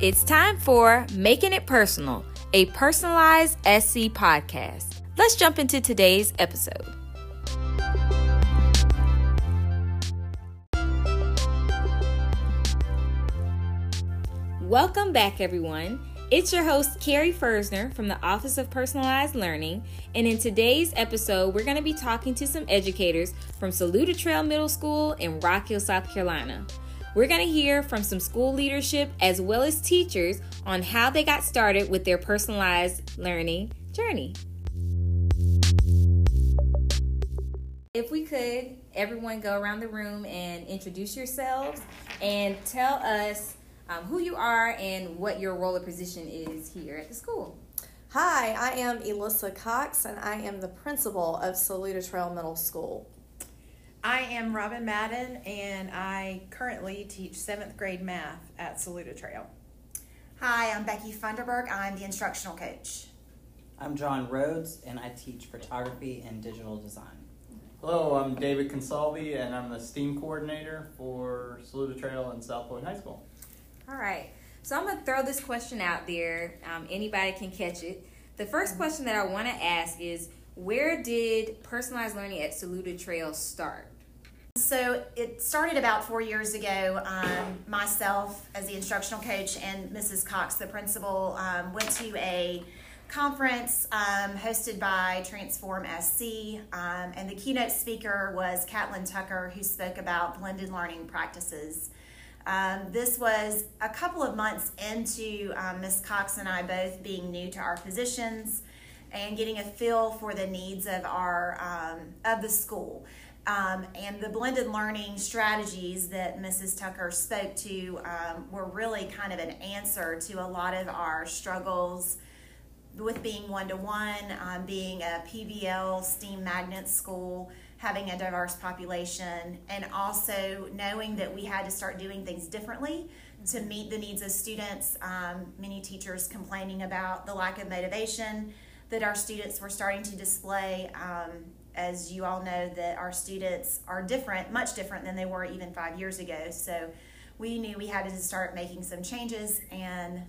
It's time for Making It Personal, a personalized SC podcast. Let's jump into today's episode. Welcome back, everyone. It's your host, Carrie Fersner from the Office of Personalized Learning. And in today's episode, we're going to be talking to some educators from Saluda Trail Middle School in Rock Hill, South Carolina. We're going to hear from some school leadership as well as teachers on how they got started with their personalized learning journey. If we could, everyone go around the room and introduce yourselves and tell us um, who you are and what your role or position is here at the school. Hi, I am Elissa Cox and I am the principal of Saluda Trail Middle School. I am Robin Madden and I currently teach seventh grade math at Saluda Trail. Hi, I'm Becky Funderburg. I'm the instructional coach. I'm John Rhodes and I teach photography and digital design. Hello, I'm David Consalvi and I'm the STEAM coordinator for Saluda Trail and South Point High School. All right. So I'm going to throw this question out there. Um, anybody can catch it. The first question that I want to ask is where did personalized learning at Saluda Trail start? So it started about four years ago. Um, myself, as the instructional coach, and Mrs. Cox, the principal, um, went to a conference um, hosted by Transform SC, um, and the keynote speaker was Catlin Tucker, who spoke about blended learning practices. Um, this was a couple of months into um, Ms. Cox and I both being new to our positions and getting a feel for the needs of our um, of the school. Um, and the blended learning strategies that Mrs. Tucker spoke to um, were really kind of an answer to a lot of our struggles with being one to one, being a PBL STEAM magnet school having a diverse population, and also knowing that we had to start doing things differently to meet the needs of students. Um, many teachers complaining about the lack of motivation that our students were starting to display. Um, as you all know, that our students are different, much different than they were even five years ago. So we knew we had to start making some changes, and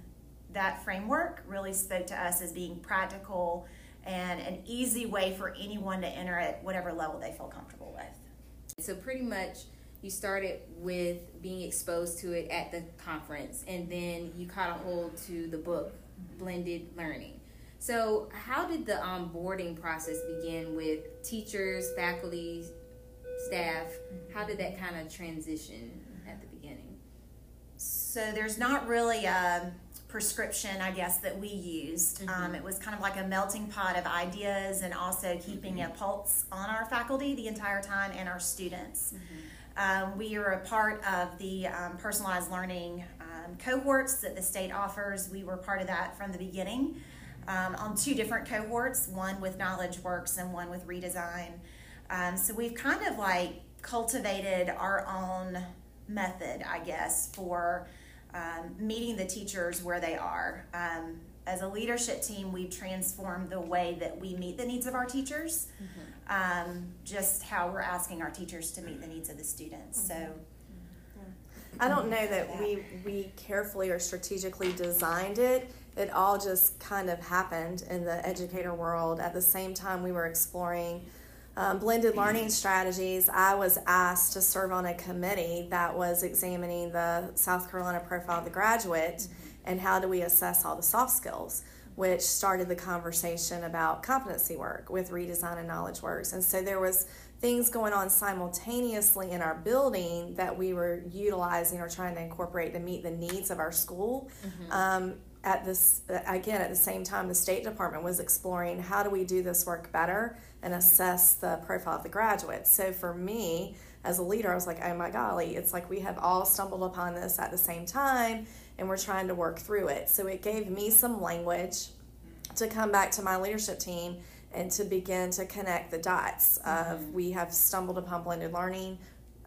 that framework really spoke to us as being practical and an easy way for anyone to enter at whatever level they feel comfortable with. So, pretty much, you started with being exposed to it at the conference, and then you caught a hold to the book, Blended Learning. So, how did the onboarding process begin with teachers, faculty, staff? How did that kind of transition at the beginning? So, there's not really a prescription, I guess, that we used. Mm-hmm. Um, it was kind of like a melting pot of ideas and also keeping mm-hmm. a pulse on our faculty the entire time and our students. Mm-hmm. Um, we are a part of the um, personalized learning um, cohorts that the state offers. We were part of that from the beginning um, on two different cohorts one with Knowledge Works and one with Redesign. Um, so we've kind of like cultivated our own method, I guess, for um, meeting the teachers where they are. Um, as a leadership team, we've transformed the way that we meet the needs of our teachers, mm-hmm. um, just how we're asking our teachers to meet the needs of the students. Mm-hmm. So. I don't know that we, we carefully or strategically designed it. It all just kind of happened in the educator world. At the same time, we were exploring um, blended learning strategies, I was asked to serve on a committee that was examining the South Carolina profile of the graduate and how do we assess all the soft skills, which started the conversation about competency work with redesign and knowledge works. And so there was things going on simultaneously in our building that we were utilizing or trying to incorporate to meet the needs of our school. Mm-hmm. Um, at this again at the same time the state department was exploring how do we do this work better and assess the profile of the graduates so for me as a leader i was like oh my golly it's like we have all stumbled upon this at the same time and we're trying to work through it so it gave me some language to come back to my leadership team and to begin to connect the dots of mm-hmm. we have stumbled upon blended learning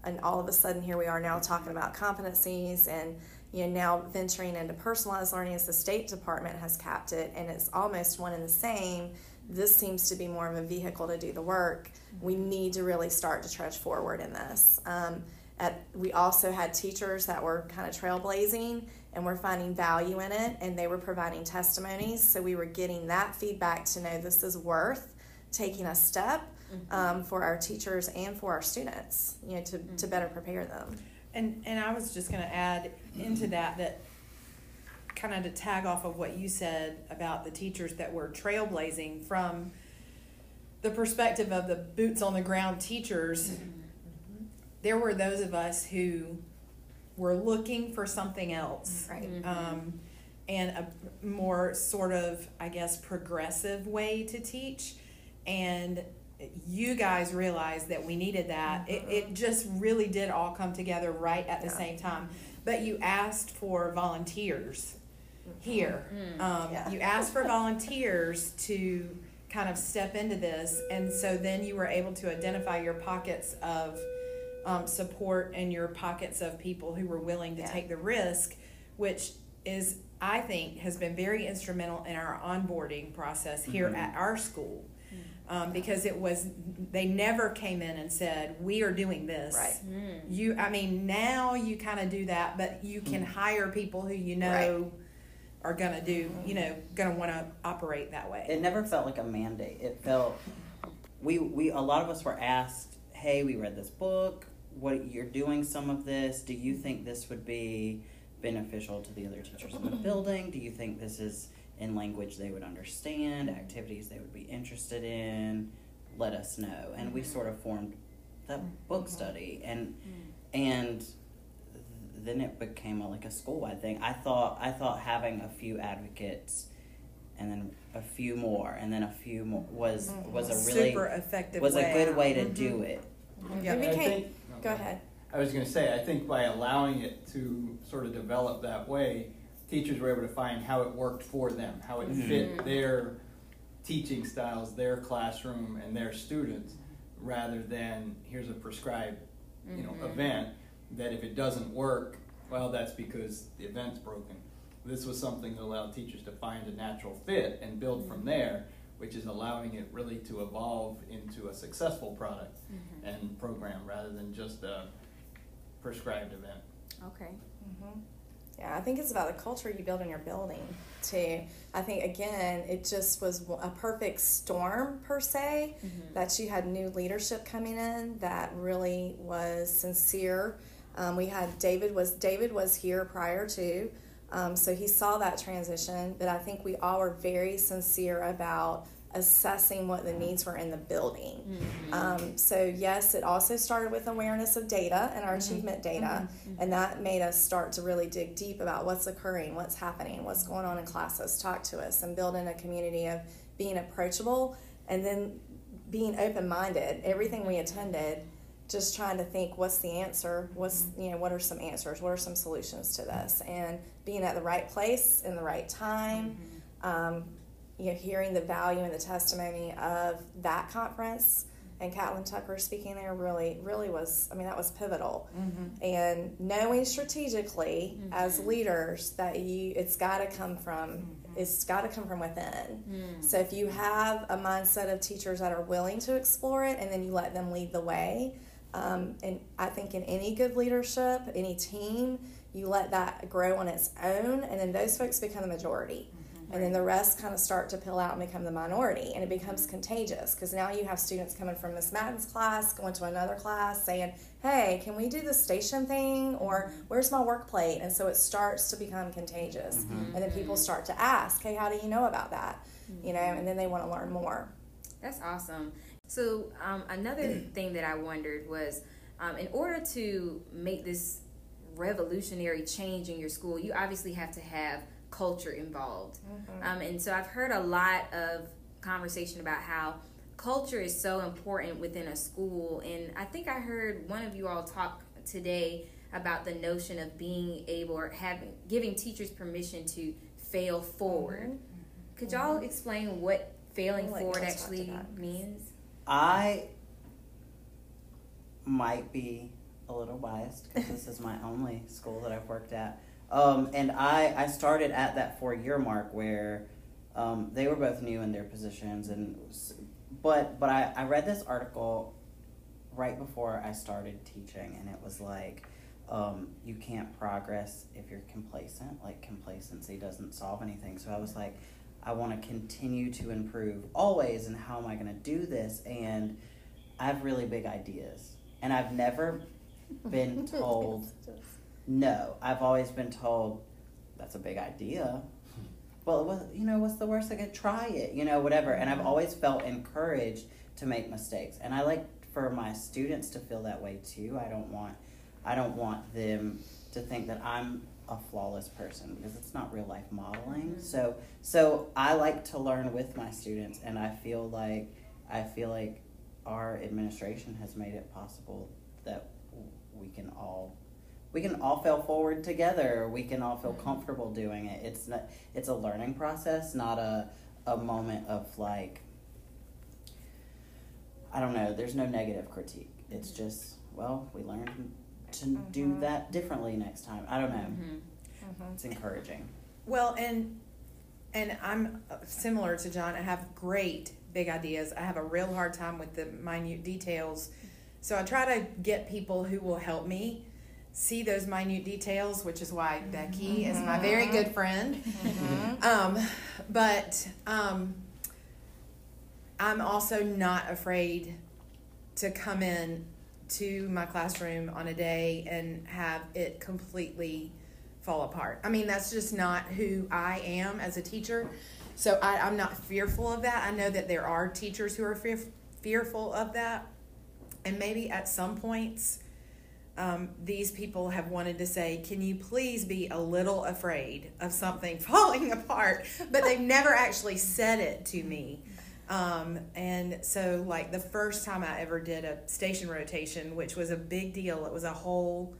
and all of a sudden here we are now talking about competencies and you know now venturing into personalized learning as the state department has capped it and it's almost one and the same this seems to be more of a vehicle to do the work we need to really start to trudge forward in this um, At, we also had teachers that were kind of trailblazing and were finding value in it, and they were providing testimonies. So we were getting that feedback to know this is worth taking a step um, for our teachers and for our students, you know, to, to better prepare them. And and I was just going to add into that that kind of to tag off of what you said about the teachers that were trailblazing from the perspective of the boots on the ground teachers. Mm-hmm. There were those of us who were looking for something else. Right. Mm-hmm. Um, and a more sort of, I guess, progressive way to teach. And you guys realized that we needed that. It, it mm-hmm. just really did all come together right at the Yeah. same time. But you asked for volunteers here. Um, Yeah. You asked for volunteers to kind of step into this, and so then you were able to identify your pockets of um, support and your pockets of people who were willing to Yeah. take the risk, which is, I think, has been very instrumental in our onboarding process here Mhm. at our school. Mm-hmm. Um, because it was, they never came in and said, "We are doing this." Right. Mm. You, I mean, now you kind of do that, but you can mm. hire people who you know are gonna do, mm-hmm. you know, gonna want to operate that way. It never felt like a mandate. It felt we we a lot of us were asked, "Hey, we read this book. What you're doing some of this? Do you think this would be beneficial to the other teachers in the building? Do you think this is in language they would understand, activities they would be interested in? Let us know." And we mm-hmm. sort of formed that mm-hmm. book study and mm-hmm. and then it became a, like a school-wide thing. I thought I thought having a few advocates and then a few more and then a few more was was a really super effective was way. a good way to Mhm. do it. Yeah. It became, think- go ahead. I was going to say, I think by allowing it to sort of develop that way, teachers were able to find how it worked for them, how it Mhm. fit their teaching styles, their classroom, and their students, rather than here's a prescribed, you know, mm-hmm. event that if it doesn't work, well, that's because the event's broken. This was something that allowed teachers to find a natural fit and build from mm-hmm. there, which is allowing it really to evolve into a successful product mm-hmm. and program rather than just a prescribed event. Okay. Yeah, I think it's about the culture you build in your building too. I think again, it just was a perfect storm per se that you had new leadership coming in that really was sincere. Um, we had David was David was here prior to, um, so he saw that transition. But I think we all were very sincere about assessing what the needs were in the building. Mm-hmm. Um, so yes, it also started with awareness of data and our mm-hmm. achievement data, mm-hmm. and that made us start to really dig deep about what's occurring, what's happening, what's going on in classes. Talk to us and build in a community of being approachable, and then being open-minded. Everything we attended, just trying to think, what's the answer? What's you know, what are some answers? What are some solutions to this? And being at the right place in the right time. Um, you know, hearing the value and the testimony of that conference and Catlin Tucker speaking there really, really was, I mean, that was pivotal. Mm-hmm. And knowing strategically mm-hmm. as leaders that you, it's got to come from, mm-hmm. it's got to come from within. Mm. So if you have a mindset of teachers that are willing to explore it and then you let them lead the way, um, and I think in any good leadership, any team, you let that grow on its own, and then those folks become the majority. And then the rest kind of start to peel out and become the minority, and it becomes mm-hmm. contagious because now you have students coming from Miss Madden's class going to another class saying, "Hey, can we do the station thing?" or mm-hmm. "Where's my work plate?" And so it starts to become contagious, mm-hmm. and then people start to ask, "Hey, how do you know about that?" You know, and then they want to learn more. That's awesome. So um, another thing that I wondered was, um, in order to make this revolutionary change in your school, you obviously have to have culture involved. Mm-hmm. Um, and so I've heard a lot of conversation about how culture is so important within a school. And I think I heard one of you all talk today about the notion of being able or having giving teachers permission to fail forward. Mm-hmm. Could y'all mm-hmm. explain what failing I'll forward y'all talk to actually means? I might be a little biased because this is my only school that I've worked at. Um, and I, I started at that four year mark where um, they were both new in their positions and but but I, I read this article right before I started teaching, and it was like, um, you can't progress if you're complacent. Like complacency doesn't solve anything. So I was like, I want to continue to improve always, and how am I going to do this? And I have really big ideas, and I've never been told no. I've always been told that's a big idea. Well, you know, what's the worst? I could try it, you know, whatever. And I've mm-hmm. always felt encouraged to make mistakes, and I like for my students to feel that way too. I don't want, I don't want them to think that I'm a flawless person because it's not real life modeling. Mm-hmm. So, so I like to learn with my students, and I feel like, I feel like our administration has made it possible that we can all we can all fail forward together we can all feel comfortable doing it it's not it's a learning process not a a moment of like i don't know there's no negative critique it's just well we learned to do that differently next time i don't know Mm-hmm. it's encouraging Well, and and I'm uh, similar to John. I have great big ideas. I have a real hard time with the minute details. So I try to get people who will help me see those minute details, which is why Becky is my very good friend. Um, but um, I'm also not afraid to come in to my classroom on a day and have it completely fall apart. I mean, that's just not who I am as a teacher. So I, I'm not fearful of that. I know that there are teachers who are fear, fearful of that. And maybe at some points, um, these people have wanted to say, Can you please be a little afraid of something falling apart? But they've never actually said it to me. Um, and so, like, the first time I ever did a station rotation, which was a big deal, it was a whole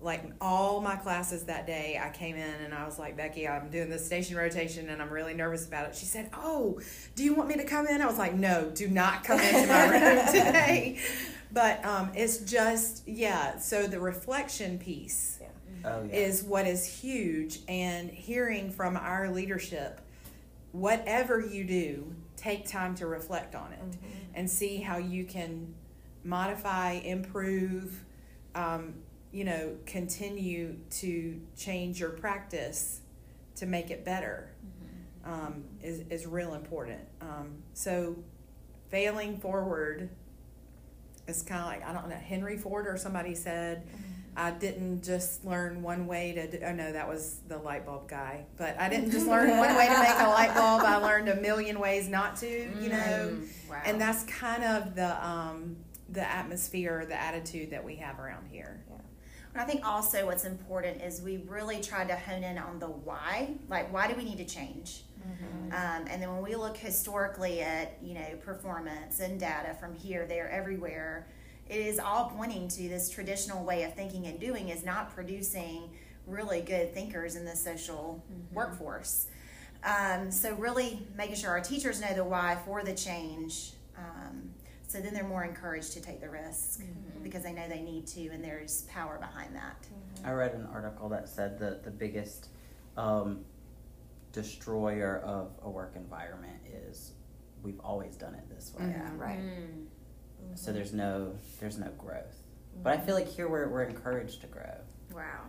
like all my classes that day i came in and i was like becky i'm doing this station rotation and i'm really nervous about it she said oh do you want me to come in i was like no do not come into my room today but um, it's just yeah so the reflection piece oh yeah. is what is huge and hearing from our leadership whatever you do take time to reflect on it and see how you can modify improve um, you know continue to change your practice to make it better um, is, is real important. Um, so failing forward is kind of like i don't know henry ford or somebody said I didn't just learn one way to do, oh no, that was the light bulb guy. But I didn't just learn one way to make a light bulb. I learned a million ways not to, you know. Mm, wow. And that's kind of the um, the atmosphere, the attitude that we have around here. And I think also what's important is we really tried to hone in on the why. Like, why do we need to change? Um, and then when we look historically at you know performance and data from here, there, everywhere, it is all pointing to this traditional way of thinking and doing is not producing really good thinkers in the social workforce. Um, so really making sure our teachers know the why for the change. Um, so then they're more encouraged to take the risk because they know they need to, and there's power behind that. I read an article that said that the biggest um, destroyer of a work environment is we've always done it this way. Yeah, right. Mm. So there's no there's no growth. But I feel like here we're we're encouraged to grow. Wow.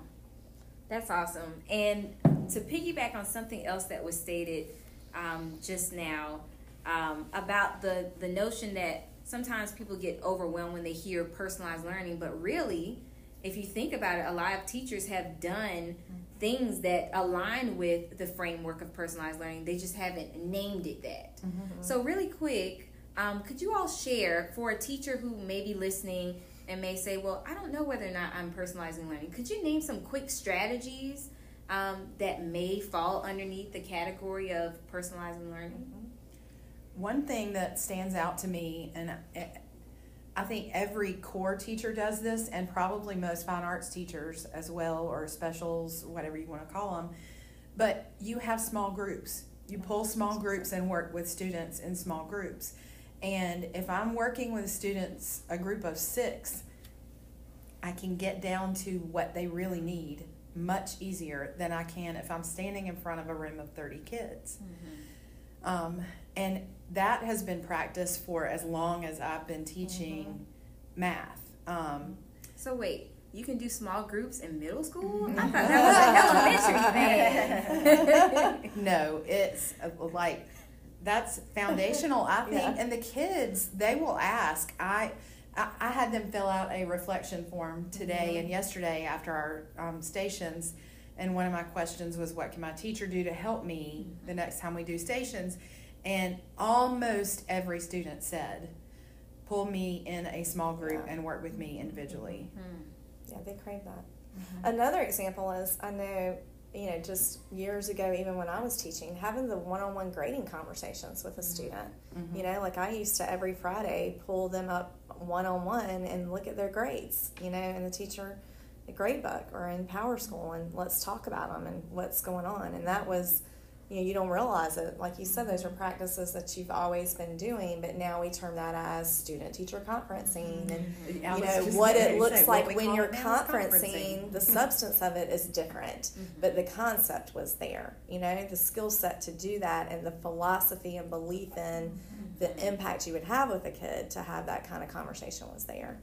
That's awesome. And to piggyback on something else that was stated um, just now um, about the, the notion that sometimes people get overwhelmed when they hear personalized learning, but really, if you think about it, a lot of teachers have done things that align with the framework of personalized learning. They just haven't named it that. So, really quick, um, could you all share for a teacher who may be listening and may say, Well, I don't know whether or not I'm personalizing learning? Could you name some quick strategies um, that may fall underneath the category of personalizing learning? One thing that stands out to me, and I- think every core teacher does this, and probably most fine arts teachers as well, or specials, whatever you want to call them. But you have small groups. You pull small groups and work with students in small groups. And if I'm working with students, a group of six, I can get down to what they really need much easier than I can if I'm standing in front of a room of 30 kids. Um, and that has been practiced for as long as I've been teaching math. Um, So wait, you can do small groups in middle school? Mm-hmm. I thought that was elementary thing. no, it's uh, like that's foundational, I think. Yeah. And the kids, they will ask. I, I, I had them fill out a reflection form today and yesterday after our um, stations. And one of my questions was, What can my teacher do to help me the next time we do stations? And almost every student said, Pull me in a small group Yeah. and work with me individually. Mm-hmm. Yeah, they crave that. Mm-hmm. Another example is I know, you know, just years ago, even when I was teaching, having the one on one grading conversations with a mm-hmm. student. You know, like I used to every Friday pull them up one on one and look at their grades, you know, in the teacher grade book or in Power School and let's talk about them and what's going on. And that was, you know, you don't realize it. Like you said, those are practices that you've always been doing, but now we term that as student teacher conferencing. Mm-hmm. And I you know what it looks say, like when you're it now is conferencing. the substance of it is different mm-hmm. but the concept was there you know the skill set to do that and the philosophy and belief in mm-hmm. the impact you would have with a kid to have that kind of conversation was there.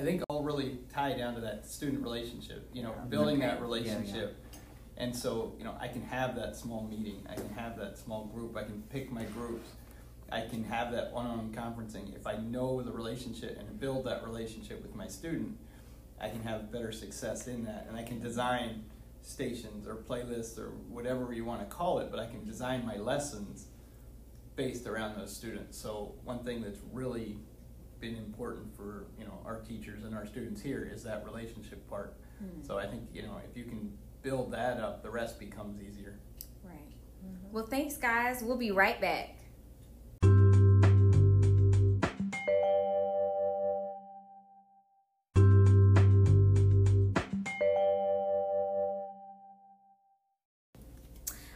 I think all really tie down to that student relationship, you know, building that Yeah, relationship. And so, you know, I can have that small meeting, I can have that small group, I can pick my groups, I can have that one on one conferencing. If I know the relationship and build that relationship with my student, I can have better success in that. And I can design stations or playlists or whatever you want to call it, but I can design my lessons based around those students. So one thing that's really been important for you know our teachers and our students here is that relationship part. Hmm. So I think you know if you can build that up, the rest becomes easier. Right. Mm-hmm. Well, thanks, guys. We'll be right back.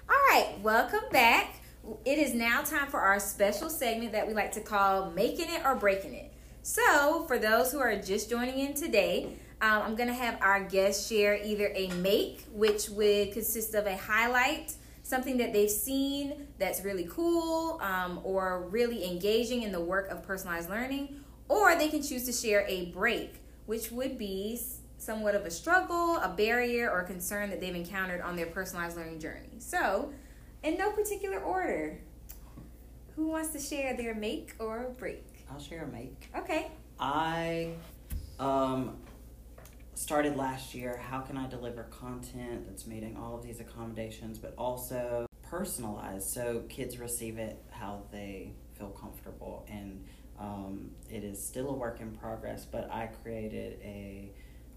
All right, welcome back. It is now time for our special segment that we like to call Making It or Breaking It. So, for those who are just joining in today, um, I'm going to have our guests share either a make, which would consist of a highlight, something that they've seen that's really cool um, or really engaging in the work of personalized learning, or they can choose to share a break, which would be somewhat of a struggle, a barrier, or a concern that they've encountered on their personalized learning journey. So, in no particular order, who wants to share their make or break? I'll share a make. Okay. I um, started last year. How can I deliver content that's meeting all of these accommodations, but also personalized so kids receive it how they feel comfortable? And um, it is still a work in progress, but I created a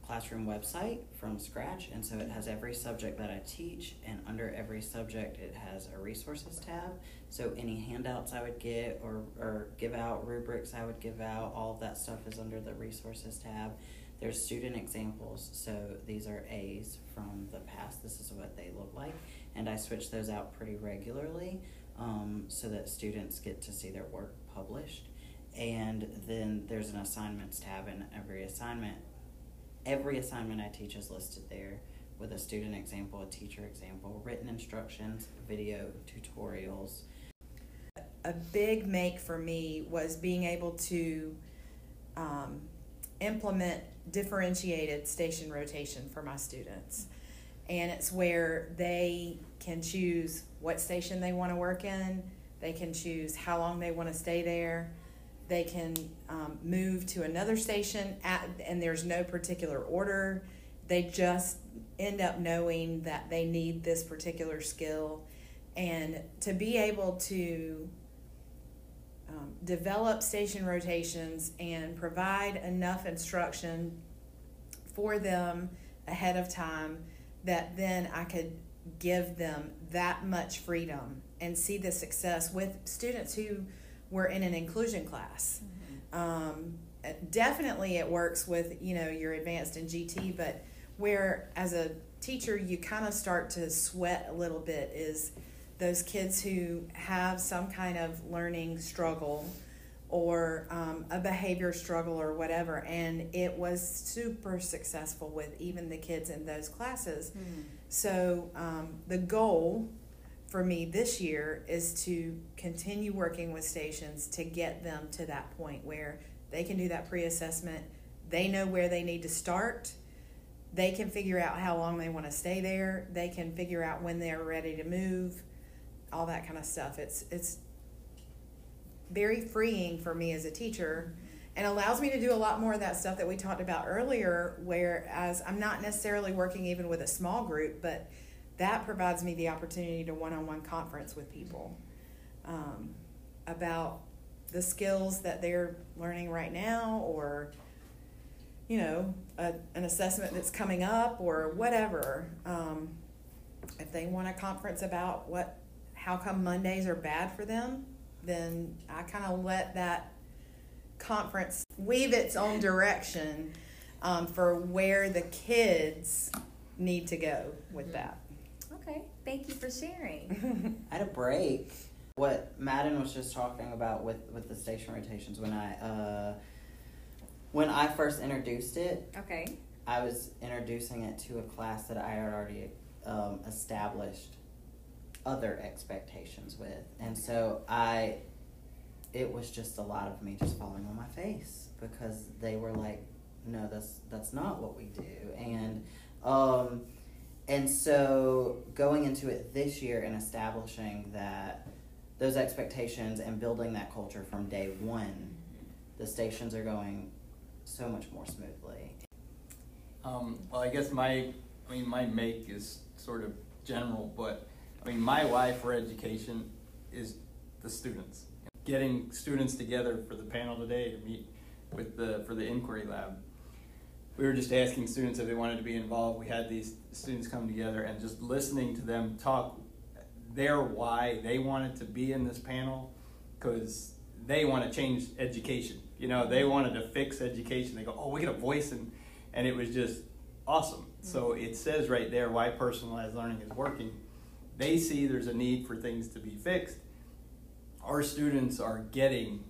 classroom website from scratch, and so it has every subject that I teach, and under every subject, it has a resources tab. So any handouts I would get or, or give out, rubrics I would give out, all of that stuff is under the resources tab. There's student examples, so these are A's from the past. This is what they look like, and I switch those out pretty regularly um, so that students get to see their work published. And then there's an assignments tab, and every assignment, every assignment I teach is listed there with a student example, a teacher example, written instructions, video tutorials, a big make for me was being able to um, implement differentiated station rotation for my students. And it's where they can choose what station they want to work in, they can choose how long they want to stay there, they can um, move to another station, at, and there's no particular order. They just end up knowing that they need this particular skill. And to be able to um, develop station rotations and provide enough instruction for them ahead of time that then I could give them that much freedom and see the success with students who were in an inclusion class. Um, definitely, it works with you know your advanced in GT, but where as a teacher you kind of start to sweat a little bit is those kids who have some kind of learning struggle or um, a behavior struggle or whatever. And it was super successful with even the kids in those classes. So um, the goal for me this year is to continue working with stations to get them to that point where They can do that pre assessment. They know where they need to start. They can figure out how long they want to stay there. They can figure out when they're ready to move, all that kind of stuff. It's, it's very freeing for me as a teacher and allows me to do a lot more of that stuff that we talked about earlier whereas i'm not necessarily working even with a small group but that provides me the opportunity to one-on-one conference with people um, about the skills that they're learning right now or you know a, an assessment that's coming up or whatever um, if they want a conference about what how come mondays are bad for them then i kind of let that conference weave its own direction um, for where the kids need to go with that Okay, thank you for sharing. I had a break. What Madden was just talking about with, with the station rotations when I uh, when I first introduced it, Okay. I was introducing it to a class that I had already um, established other expectations with, and so I it was just a lot of me just falling on my face because they were like, no, that's that's not what we do, and um, and so going into it this year and establishing that those expectations and building that culture from day one, the stations are going so much more smoothly. Um, well, I guess my, I mean, my make is sort of general, but I mean, my why for education is the students. Getting students together for the panel today to meet with the for the inquiry lab. We were just asking students if they wanted to be involved. We had these students come together and just listening to them talk their why they wanted to be in this panel because they want to change education. You know, they wanted to fix education. They go, oh, we get a voice and and it was just awesome. So mm-hmm. it says right there why personalized learning is working. They see there's a need for things to be fixed. Our students are getting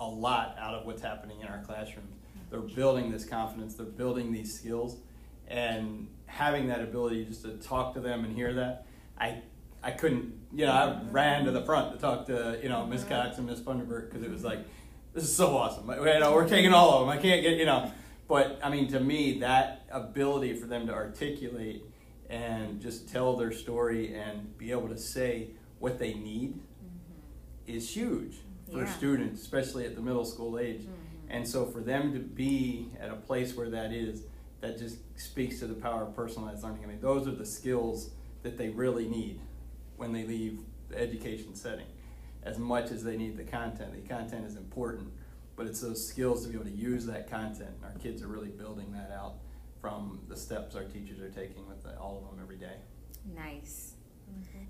a lot out of what's happening in our classrooms. They're building this confidence, they're building these skills, and having that ability just to talk to them and hear that, I I couldn't, you know, I ran to the front to talk to, you know, Miss Cox and Miss Funderburg because it was like, this is so awesome. You know, we're taking all of them. I can't get, you know, but I mean, to me, that ability for them to articulate and just tell their story and be able to say what they need mm-hmm. is huge for Yeah. students, especially at the middle school age. Mm-hmm. And so for them to be at a place where that is, that just speaks to the power of personalized learning. I mean, those are the skills that they really need when they leave the education setting. As much as they need the content, the content is important, but it's those skills to be able to use that content. And our kids are really building that out from the steps our teachers are taking with the, all of them every day. Nice.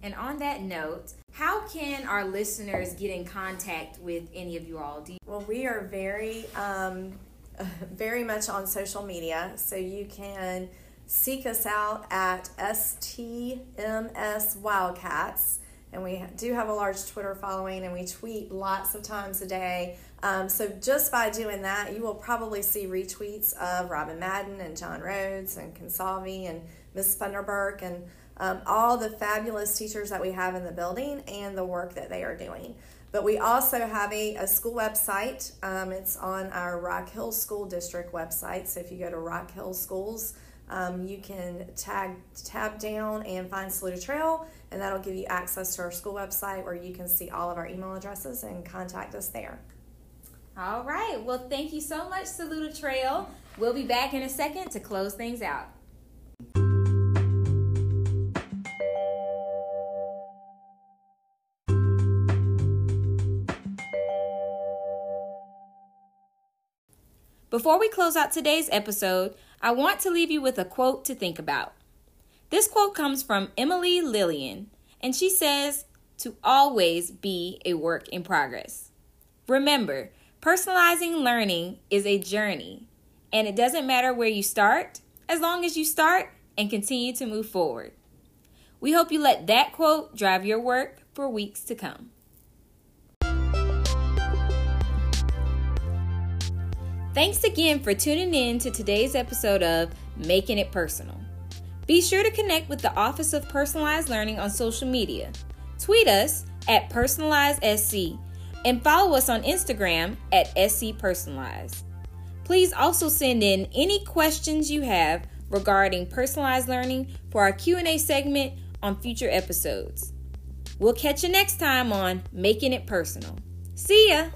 And on that note, how can our listeners get in contact with any of you all? Do you, Well, we are very, um, very much on social media, so you can seek us out at STMS Wildcats. And we do have a large Twitter following, and we tweet lots of times a day. Um, so just by doing that, you will probably see retweets of Robin Madden and John Rhodes and Consalvi and Miss Funderburk and um, all the fabulous teachers that we have in the building and the work that they are doing. But we also have a, a school website. Um, it's on our Rock Hill School District website. So if you go to Rock Hill Schools, um, you can tag tab down and find Saluda Trail, and that'll give you access to our school website where you can see all of our email addresses and contact us there. All right. Well, thank you so much, Saluda Trail. We'll be back in a second to close things out. Before we close out today's episode, I want to leave you with a quote to think about. This quote comes from Emily Lillian, and she says, To always be a work in progress. Remember, personalizing learning is a journey, and it doesn't matter where you start as long as you start and continue to move forward. We hope you let that quote drive your work for weeks to come. Thanks again for tuning in to today's episode of Making It Personal. Be sure to connect with the Office of Personalized Learning on social media. Tweet us at PersonalizeSC and follow us on Instagram at SC Personalized. Please also send in any questions you have regarding personalized learning for our Q&A segment on future episodes. We'll catch you next time on Making It Personal. See ya!